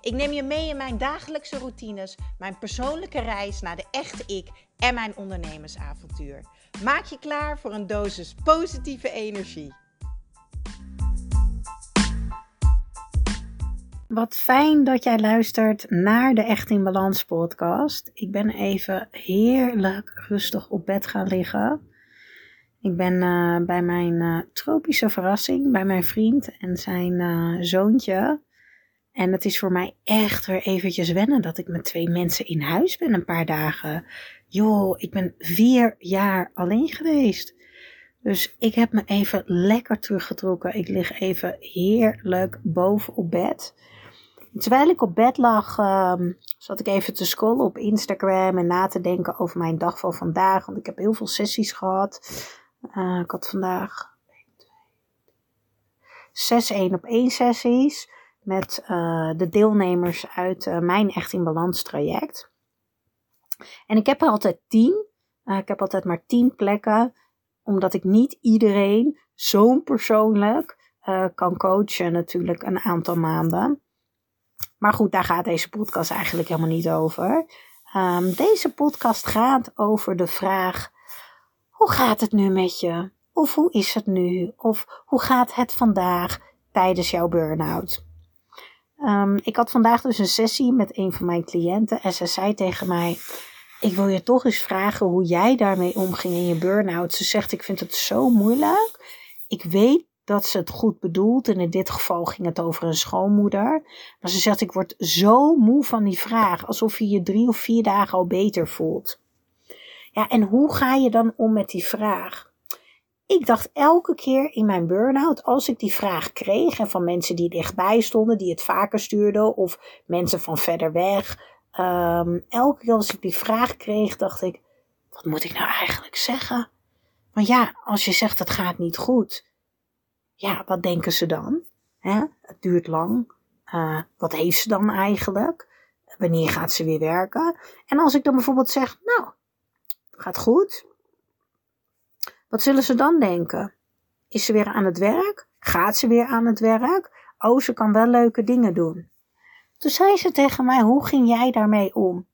Ik neem je mee in mijn dagelijkse routines, mijn persoonlijke reis naar de echte ik en mijn ondernemersavontuur. Maak je klaar voor een dosis positieve energie. Wat fijn dat jij luistert naar de Echt in Balans podcast. Ik ben even heerlijk rustig op bed gaan liggen. Ik ben uh, bij mijn uh, tropische verrassing, bij mijn vriend en zijn uh, zoontje. En het is voor mij echt weer eventjes wennen dat ik met twee mensen in huis ben een paar dagen. Joh, ik ben vier jaar alleen geweest. Dus ik heb me even lekker teruggetrokken. Ik lig even heerlijk boven op bed. Terwijl ik op bed lag, um, zat ik even te scrollen op Instagram en na te denken over mijn dag van vandaag. Want ik heb heel veel sessies gehad. Uh, ik had vandaag 6 1 op 1 sessies met uh, de deelnemers uit uh, mijn Echt in Balans traject. En ik heb er altijd 10. ik heb altijd maar 10 plekken, omdat ik niet iedereen zo persoonlijk kan coachen natuurlijk een aantal maanden. Maar goed, daar gaat deze podcast eigenlijk helemaal niet over. Um, deze podcast gaat over de vraag hoe gaat het nu met je? Of hoe is het nu? Of hoe gaat het vandaag tijdens jouw burn-out? Um, ik had vandaag dus een sessie met een van mijn cliënten en ze zei tegen mij: Ik wil je toch eens vragen hoe jij daarmee omging in je burn-out. Ze zegt: Ik vind het zo moeilijk. Ik weet dat ze het goed bedoelt. En in dit geval ging het over een schoonmoeder. Maar ze zegt: Ik word zo moe van die vraag. Alsof je je drie of vier dagen al beter voelt. Ja, en hoe ga je dan om met die vraag? Ik dacht elke keer in mijn burn-out, als ik die vraag kreeg, en van mensen die dichtbij stonden, die het vaker stuurden, of mensen van verder weg, um, elke keer als ik die vraag kreeg, dacht ik: wat moet ik nou eigenlijk zeggen? Want ja, als je zegt het gaat niet goed, ja, wat denken ze dan? Het duurt lang. Uh, wat heeft ze dan eigenlijk? Wanneer gaat ze weer werken? En als ik dan bijvoorbeeld zeg, nou, Gaat goed. Wat zullen ze dan denken? Is ze weer aan het werk? Gaat ze weer aan het werk? Oh, ze kan wel leuke dingen doen. Toen zei ze tegen mij: Hoe ging jij daarmee om?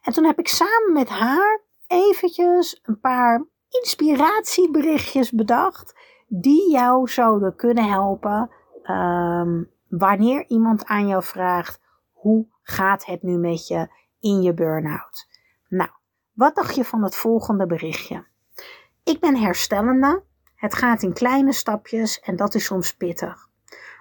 En toen heb ik samen met haar eventjes een paar inspiratieberichtjes bedacht. Die jou zouden kunnen helpen um, wanneer iemand aan jou vraagt: Hoe gaat het nu met je in je burn-out? Nou, wat dacht je van het volgende berichtje? Ik ben herstellende. Het gaat in kleine stapjes en dat is soms pittig.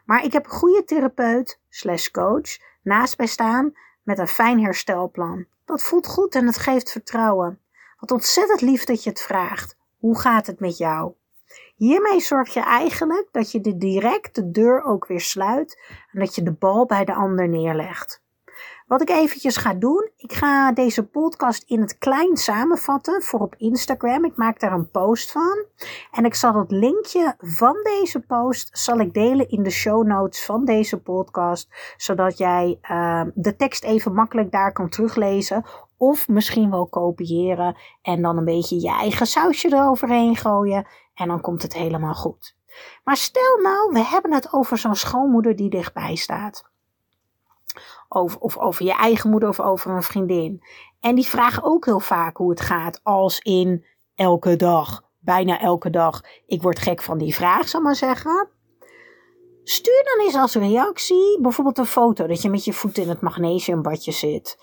Maar ik heb een goede therapeut slash coach naast mij staan met een fijn herstelplan. Dat voelt goed en het geeft vertrouwen. Wat ontzettend lief dat je het vraagt. Hoe gaat het met jou? Hiermee zorg je eigenlijk dat je de direct de deur ook weer sluit en dat je de bal bij de ander neerlegt. Wat ik eventjes ga doen, ik ga deze podcast in het klein samenvatten voor op Instagram. Ik maak daar een post van. En ik zal het linkje van deze post zal ik delen in de show notes van deze podcast. Zodat jij uh, de tekst even makkelijk daar kan teruglezen. Of misschien wel kopiëren en dan een beetje je eigen sausje eroverheen gooien. En dan komt het helemaal goed. Maar stel nou, we hebben het over zo'n schoonmoeder die dichtbij staat of over je eigen moeder of over een vriendin. En die vragen ook heel vaak hoe het gaat, als in elke dag, bijna elke dag. Ik word gek van die vraag, zal maar zeggen. Stuur dan eens als reactie bijvoorbeeld een foto dat je met je voeten in het magnesiumbadje zit.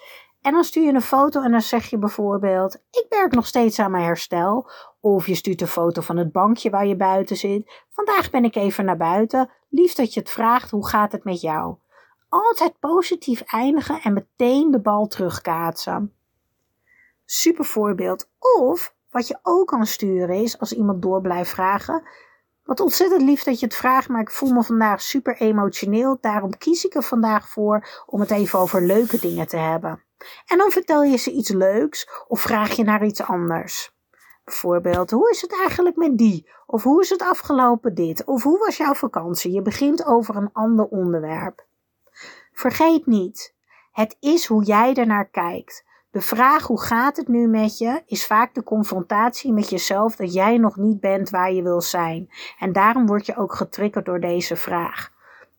En dan stuur je een foto en dan zeg je bijvoorbeeld: Ik werk nog steeds aan mijn herstel. Of je stuurt een foto van het bankje waar je buiten zit. Vandaag ben ik even naar buiten. Liefst dat je het vraagt: Hoe gaat het met jou? Altijd positief eindigen en meteen de bal terugkaatsen. Super voorbeeld. Of wat je ook kan sturen is, als iemand door blijft vragen, Wat ontzettend lief dat je het vraagt, maar ik voel me vandaag super emotioneel. Daarom kies ik er vandaag voor om het even over leuke dingen te hebben. En dan vertel je ze iets leuks of vraag je naar iets anders. Bijvoorbeeld, hoe is het eigenlijk met die? Of hoe is het afgelopen dit? Of hoe was jouw vakantie? Je begint over een ander onderwerp. Vergeet niet, het is hoe jij ernaar kijkt. De vraag hoe gaat het nu met je is vaak de confrontatie met jezelf dat jij nog niet bent waar je wil zijn. En daarom word je ook getriggerd door deze vraag.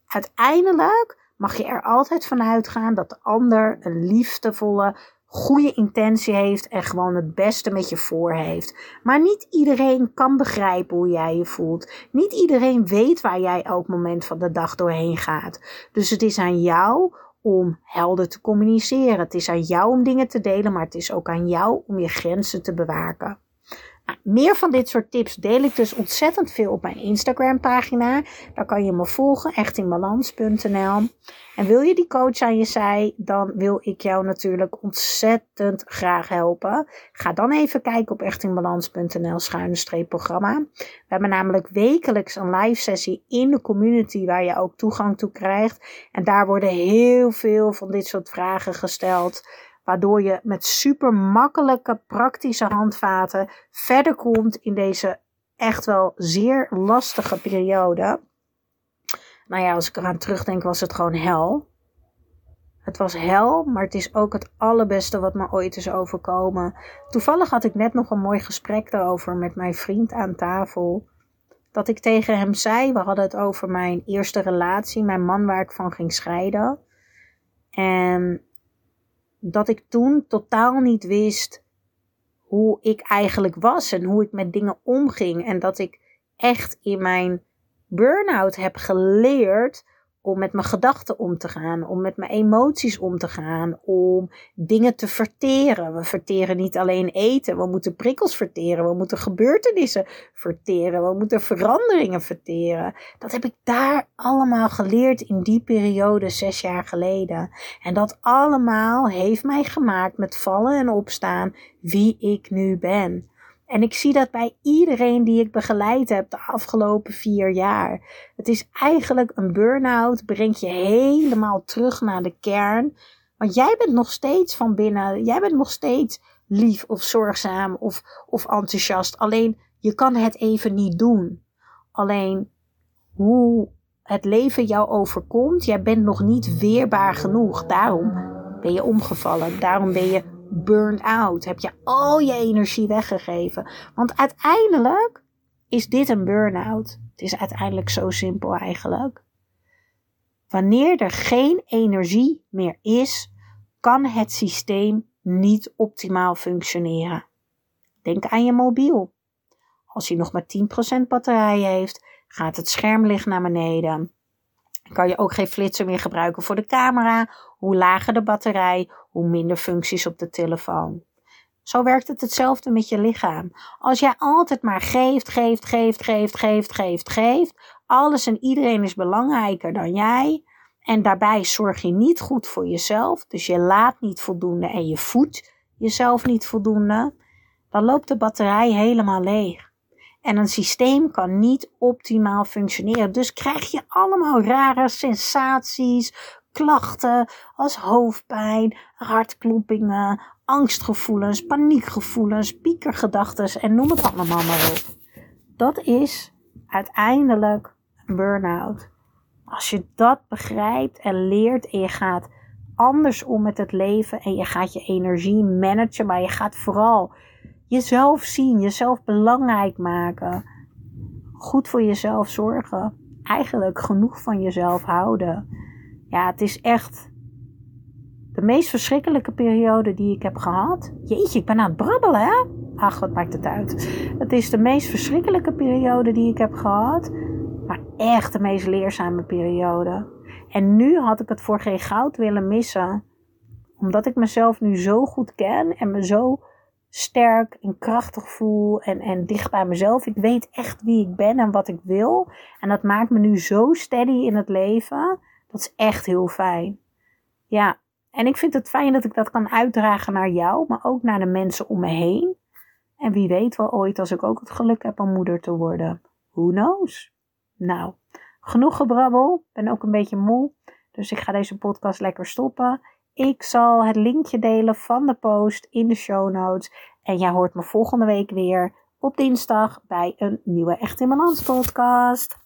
Uiteindelijk mag je er altijd van uitgaan dat de ander een liefdevolle, goede intentie heeft en gewoon het beste met je voor heeft. Maar niet iedereen kan begrijpen hoe jij je voelt. Niet iedereen weet waar jij elk moment van de dag doorheen gaat. Dus het is aan jou om helder te communiceren. Het is aan jou om dingen te delen, maar het is ook aan jou om je grenzen te bewaken. Meer van dit soort tips deel ik dus ontzettend veel op mijn Instagram pagina. Daar kan je me volgen, echtinbalans.nl. En wil je die coach aan je zij, dan wil ik jou natuurlijk ontzettend graag helpen. Ga dan even kijken op echtinbalans.nl schuine programma. We hebben namelijk wekelijks een live sessie in de community waar je ook toegang toe krijgt. En daar worden heel veel van dit soort vragen gesteld. Waardoor je met super makkelijke praktische handvaten verder komt in deze echt wel zeer lastige periode. Nou ja, als ik eraan terugdenk, was het gewoon hel. Het was hel, maar het is ook het allerbeste wat me ooit is overkomen. Toevallig had ik net nog een mooi gesprek daarover met mijn vriend aan tafel. Dat ik tegen hem zei, we hadden het over mijn eerste relatie, mijn man waar ik van ging scheiden. En dat ik toen totaal niet wist hoe ik eigenlijk was en hoe ik met dingen omging. En dat ik echt in mijn burn-out heb geleerd om met mijn gedachten om te gaan, om met mijn emoties om te gaan, om dingen te verteren. We verteren niet alleen eten, we moeten prikkels verteren, we moeten gebeurtenissen verteren, we moeten veranderingen verteren. Dat heb ik daar allemaal geleerd in die periode zes jaar geleden. En dat allemaal heeft mij gemaakt met vallen en opstaan wie ik nu ben. En ik zie dat bij iedereen die ik begeleid heb de afgelopen vier jaar. Het is eigenlijk een burn-out, brengt je helemaal terug naar de kern. Want jij bent nog steeds van binnen, jij bent nog steeds lief of zorgzaam of, of enthousiast. Alleen je kan het even niet doen. Alleen hoe het leven jou overkomt, jij bent nog niet weerbaar genoeg. Daarom ben je omgevallen. Daarom ben je burn-out? Heb je al je energie weggegeven? Want uiteindelijk is dit een burn-out. Het is uiteindelijk zo simpel eigenlijk. Wanneer er geen energie meer is, kan het systeem niet optimaal functioneren. Denk aan je mobiel. Als hij nog maar 10% batterij heeft, gaat het schermlicht naar beneden. Kan je ook geen flitser meer gebruiken voor de camera. Hoe lager de batterij, hoe minder functies op de telefoon. Zo werkt het hetzelfde met je lichaam. Als jij altijd maar geeft, geeft, geeft, geeft, geeft, geeft, geeft. Alles en iedereen is belangrijker dan jij. En daarbij zorg je niet goed voor jezelf. Dus je laat niet voldoende en je voedt jezelf niet voldoende. Dan loopt de batterij helemaal leeg. En een systeem kan niet optimaal functioneren. Dus krijg je allemaal rare sensaties, klachten als hoofdpijn, hartkloppingen, angstgevoelens, paniekgevoelens, piekergedachten en noem het allemaal maar op. Dat is uiteindelijk een burn-out. Als je dat begrijpt en leert en je gaat anders om met het leven en je gaat je energie managen, maar je gaat vooral jezelf zien, jezelf belangrijk maken, goed voor jezelf zorgen, eigenlijk genoeg van jezelf houden. Ja, het is echt de meest verschrikkelijke periode die ik heb gehad. Jeetje, ik ben aan het brabbelen, hè? Ach, wat maakt het uit. Het is de meest verschrikkelijke periode die ik heb gehad. Maar echt de meest leerzame periode. En nu had ik het voor geen goud willen missen. Omdat ik mezelf nu zo goed ken en me zo sterk en krachtig voel en, en dicht bij mezelf. Ik weet echt wie ik ben en wat ik wil. En dat maakt me nu zo steady in het leven. Dat is echt heel fijn. Ja, en ik vind het fijn dat ik dat kan uitdragen naar jou, maar ook naar de mensen om me heen. En wie weet wel ooit als ik ook het geluk heb om moeder te worden. Who knows? Nou, genoeg gebrabbel. Ben ook een beetje moe. Dus ik ga deze podcast lekker stoppen. Ik zal het linkje delen van de post in de show notes. En jij hoort me volgende week weer op dinsdag bij een nieuwe Echt in Balans podcast.